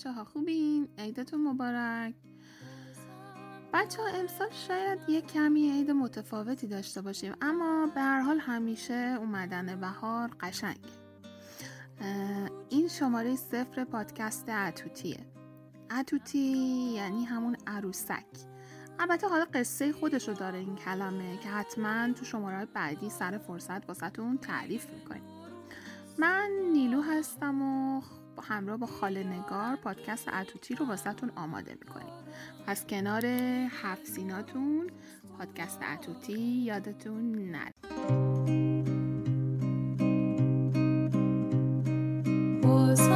بچه ها خوبین؟ عیدتون مبارک. بچه ها امسال شاید یک کمی عید متفاوتی داشته باشیم اما به هر حال همیشه اومدن بهار قشنگ. این شماره صفر پادکست اتوتیه اتوتی یعنی همون عروسک. البته حالا قصه خودشو داره این کلمه که حتما تو شماره بعدی سر فرصت واسهتون تعریف می‌کنیم. من نیلو هستم و همراه با خاله نگار پادکست اتوتی رو واسهتون آماده می‌کنیم. پس کنار هفت سیناتون پادکست اتوتی یادتون نره. سنجد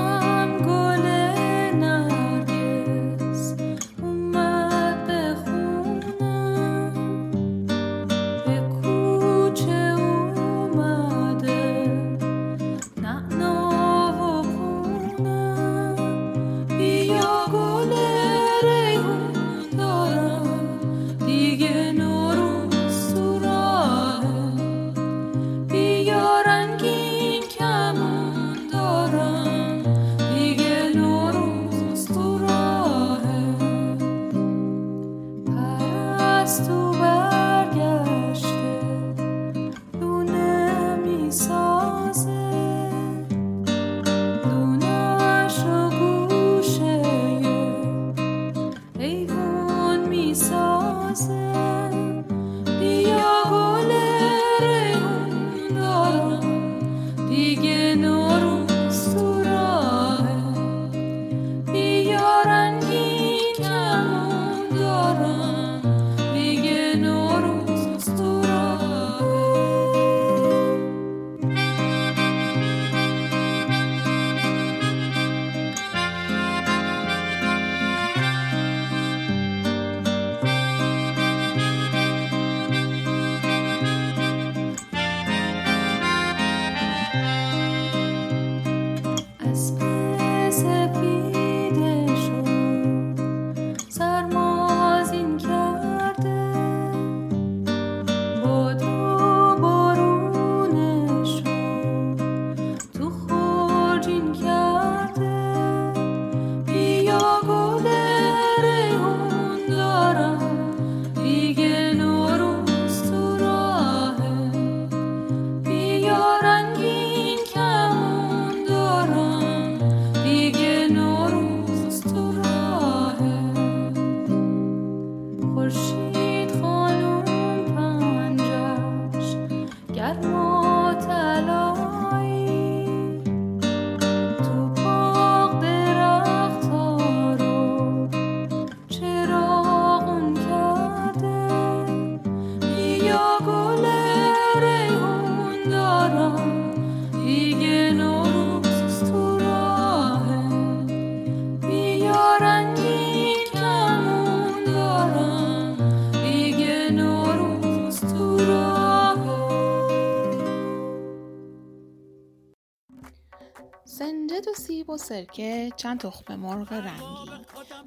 سرکه چند تخم مرغ رنگی.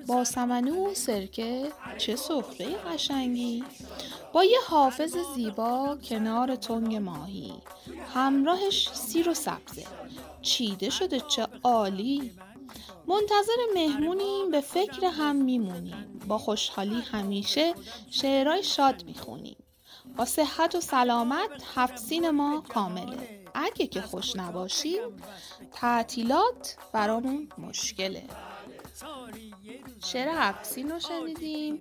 با سمنو و سرکه چه سفره قشنگی. با یه حافظ زیبا کنار تنگ ماهی. همراهش سیر و سبزه. چیده شده چه عالی. منتظر مهمونیم به فکر هم میمونیم. با خوشحالی همیشه شعرهای شاد می‌خونیم. با صحت و سلامت هفت ما کامله. اگه که خوش نباشیم تعطیلات برامون مشکله. شعر هفت رو شنیدیم.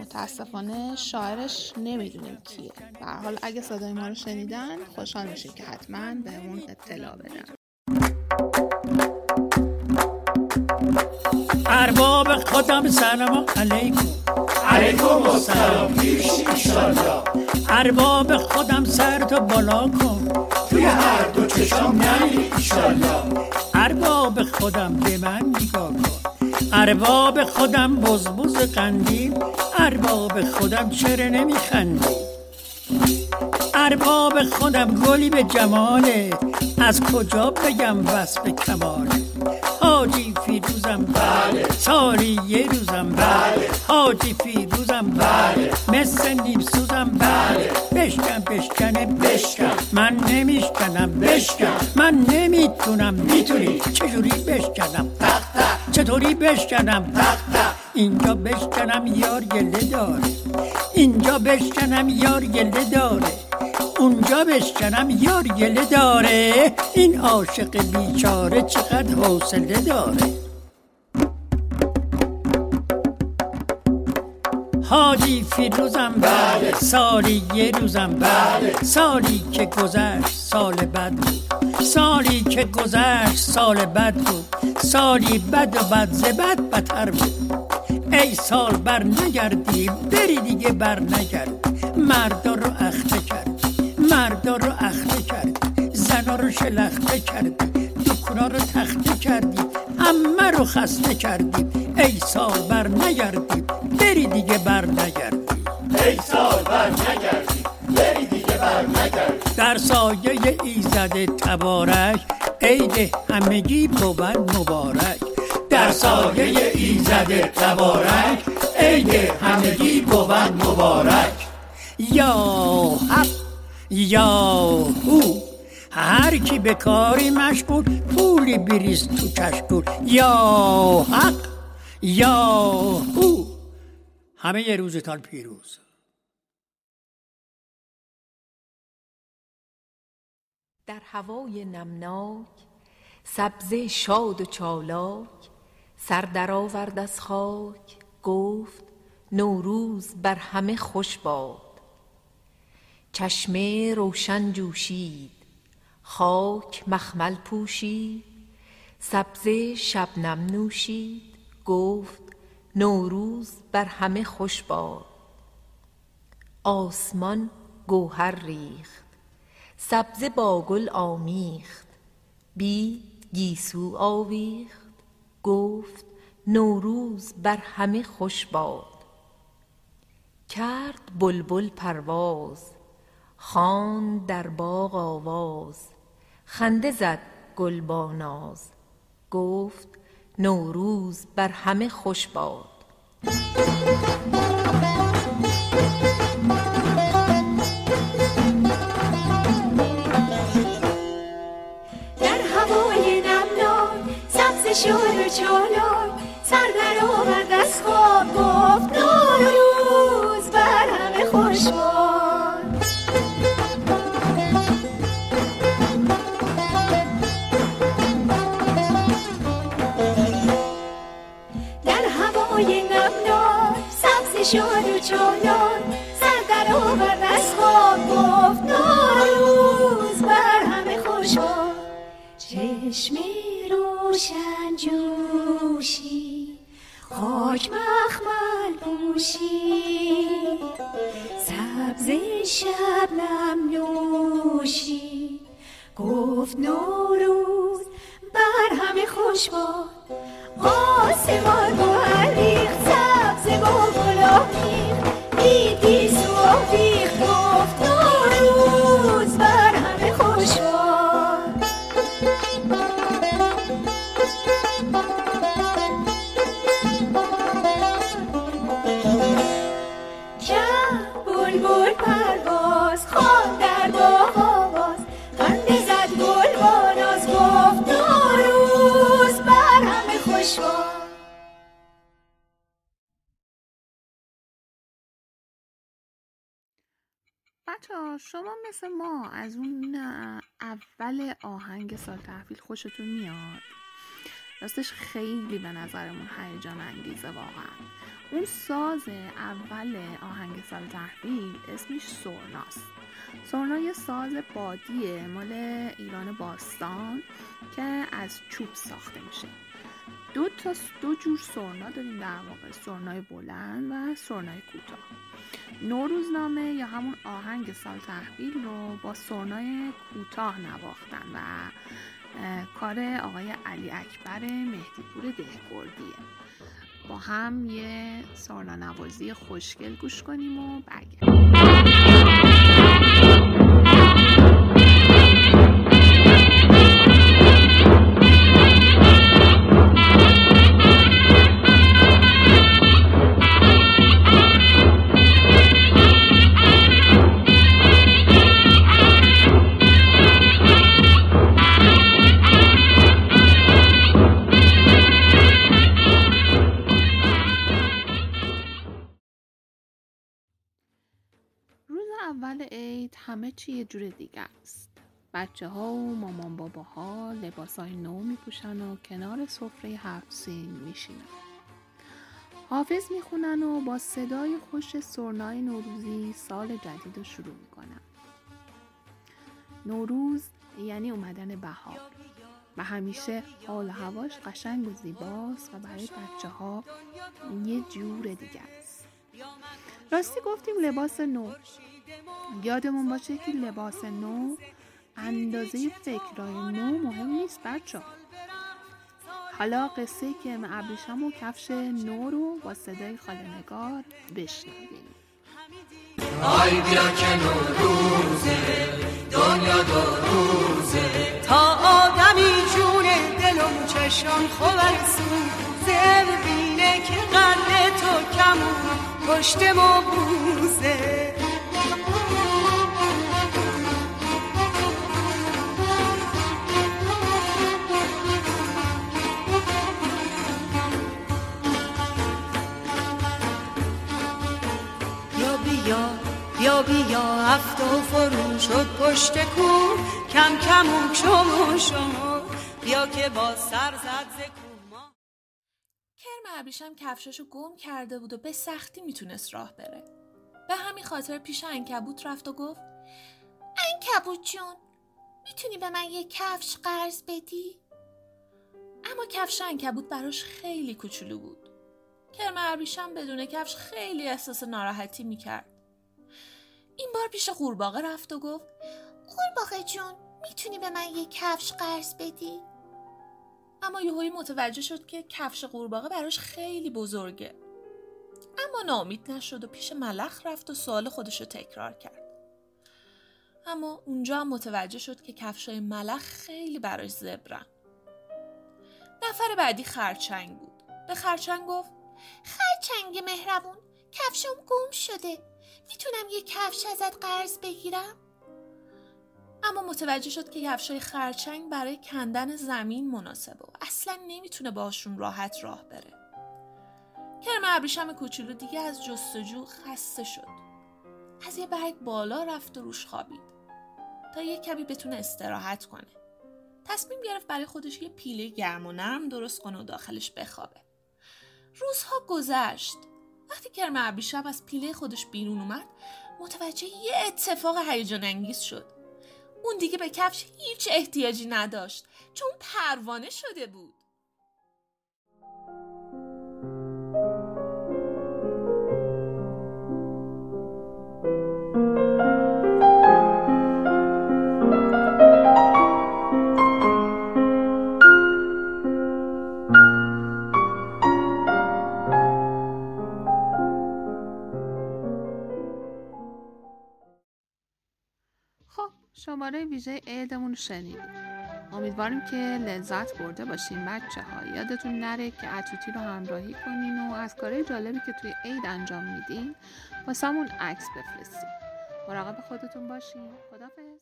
متاسفانه شاعرش نمی‌دونیم کیه. به حال اگه صدای ما رو شنیدن خوشحال میشیم که حتما بهمون اطلاع بدن. ارباب خودم سلام علیکم. علیکم السلام. ایشالله ارباب خودم سر تو بالا کن. توی هر دو چشم نمی ایشالله ارباب خودم به من نگاه کن. ارباب خودم بزبز قندیل ارباب خودم چرا نمیخندی؟ ارباب خودم گلی به جماله. از کجا بگم وصف کماله؟ حاجی فیروزم بله. ساری یه روزم بله. حاجی فیروزم بله. مثل نیم بله بشکنه بشکن. من نمیشکنم بشکن. من نمی‌تونم. می‌تونی. چجوری بشکنم؟ تق چطوری بشکنم؟ اینجا بشکنم یار گله داره. اینجا بشکنم یار گله داره. اونجا بشکنم یار گله داره. این عاشق بیچاره چقدر حوصله داره. حاجی فیروزم بله سالی یه روزم بله سالی که گذشت سال بد بود سالی که گذشت سال بد بود سالی بد و بد زبد بدتر بود ای سال بر نگردی بری دیگه بر نگرد مردا رو اخته کرد مردا رو اخته کرد زنا رو شلخته کردی دکونا رو تخته کردی همه رو خسته کردی ای سال بر نگردی بری دیگه بر نگردی. ای سال بر نگردی. بری دیگه بر نگردی. در سایه ایزد تبارک عید همگی بود مبارک. در سایه ایزد تبارک عید همگی بود مبارک. یا حق یا هو هر کی به کاری مشغول پولی بریز تو کشکول یا حق یا هو همه روزتان پیروز. در هوای نمناک سبزه شاد و چالاک سر درآورد از خاک گفت نوروز بر همه خوش باد. چشمه روشن جوشید خاک مخمل پوشید سبزه شبنم نوشید گفت نوروز بر همه خوش باد. آسمان گوهر ریخت سبزه با گل آمیخت بی گیسو آویخت گفت نوروز بر همه خوش باد. کرد بلبل پرواز خواند در باغ آواز خنده زد گل با ناز گفت نوروز بر همه خوش باد. سبز شد و چالاک سر در آورد از خواب گفت نوروز بر همه خوش چشم روشن جوشی خاک مخمل پوشی سبز شبنم نوشی گفت نوروز بر همه خوش باد. آسمان گوهر ریخت بچه شما مثل ما از اون اول آهنگ سال تحویل خوشتون میاد؟ راستش خیلی به نظرمون هیجان انگیزه واقعا. اون ساز اول آهنگ سال تحویل اسمش سورناست سورنا یه ساز بادیه مال ایران باستان که از چوب ساخته میشه. دو تا دو جور سرنا داریم در واقع سرنای بلند و سرنای کوتاه. نوروزنامه یا همون آهنگ سال تحویل رو با سرنای کوتاه نواختن و کار آقای علی اکبر مهدیپور دهگردیه با هم یه سرنا نوازی خوشگل گوش کنیم و برگردیم. چی یه جور دیگه است. بچه ها و مامان بابا ها لباس های نو می پوشن و کنار سفره هفت سین می حافظ می‌خونن و با صدای خوش سرنای نوروزی سال جدید رو شروع می‌کنن. نوروز یعنی اومدن بهار و همیشه حال هواش قشنگ و زیباست و برای بچه ها یه جور دیگه است. راستی گفتیم لباس نو. یادمون باشه که لباس نو اندازه فکرای نو مهم نیست بچه. حالا قصه که ابریشم و کفش نو رو با صدای خاله نگار بشنویم. آی بیا که نوروزه دنیا دو روزه. تا آدمی جون دل و چشم خوبر سوزه بینه که قلب تو کمون پشت ما بوزه. شد پشت کو کم کم و شما شما بیا که با سر زد ز کرم ابریشم کفشاشو گم کرده بود و به سختی می‌تونست راه بره. به همین خاطر پیش انکبوت رفت و گفت انکبوت جون می‌تونی به من یه کفش قرض بدی؟ اما کفش انکبوت براش خیلی کوچولو بود. کرم ابریشم بدون کفش خیلی احساس ناراحتی می‌کرد. این بار پیش قورباغه رفت و گفت قورباغه جون می‌تونی به من یه کفش قرض بدی؟ اما یهویی متوجه شد که کفش قورباغه براش خیلی بزرگه. اما نامید نشد و پیش ملخ رفت و سوال خودش رو تکرار کرد. اما اونجا هم متوجه شد که کفشای ملخ خیلی براش زبرن. نفر بعدی خرچنگ بود. به خرچنگ گفت خرچنگ مهربون کفشم گم شده. می‌تونم یه کفش ازت قرض بگیرم؟ اما متوجه شد که کفشای خرچنگ برای کندن زمین مناسبه و اصلا نمی‌تونه باشون راحت راه بره. کرم ابریشم کوچولو دیگه از جستجو خسته شد. از یه برگ بالا رفت و روش خوابید تا یه کمی بتونه استراحت کنه. تصمیم گرفت برای خودش یه پیله گرم و نرم درست کنه و داخلش بخوابه. روزها گذشت وقتی کرم ابریشم از پیله خودش بیرون اومد متوجه یه اتفاق هیجان انگیز شد. اون دیگه به کفش هیچ احتیاجی نداشت چون پروانه شده بود. شماره ویژه عیدمون رو شنیدیم امیدواریم که لذت برده باشین بچه ها. یادتون نره که عطوتی رو همراهی کنین و از کارهای جالبی که توی عید انجام میدین واسمون عکس بفرستین. مراقب خودتون باشین. خدافظ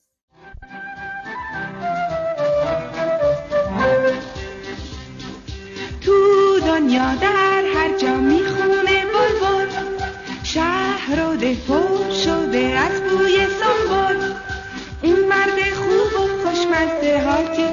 تو دنیا در هر جا می‌خونه بلبل شهر و ده شده از بوی سنبول like you.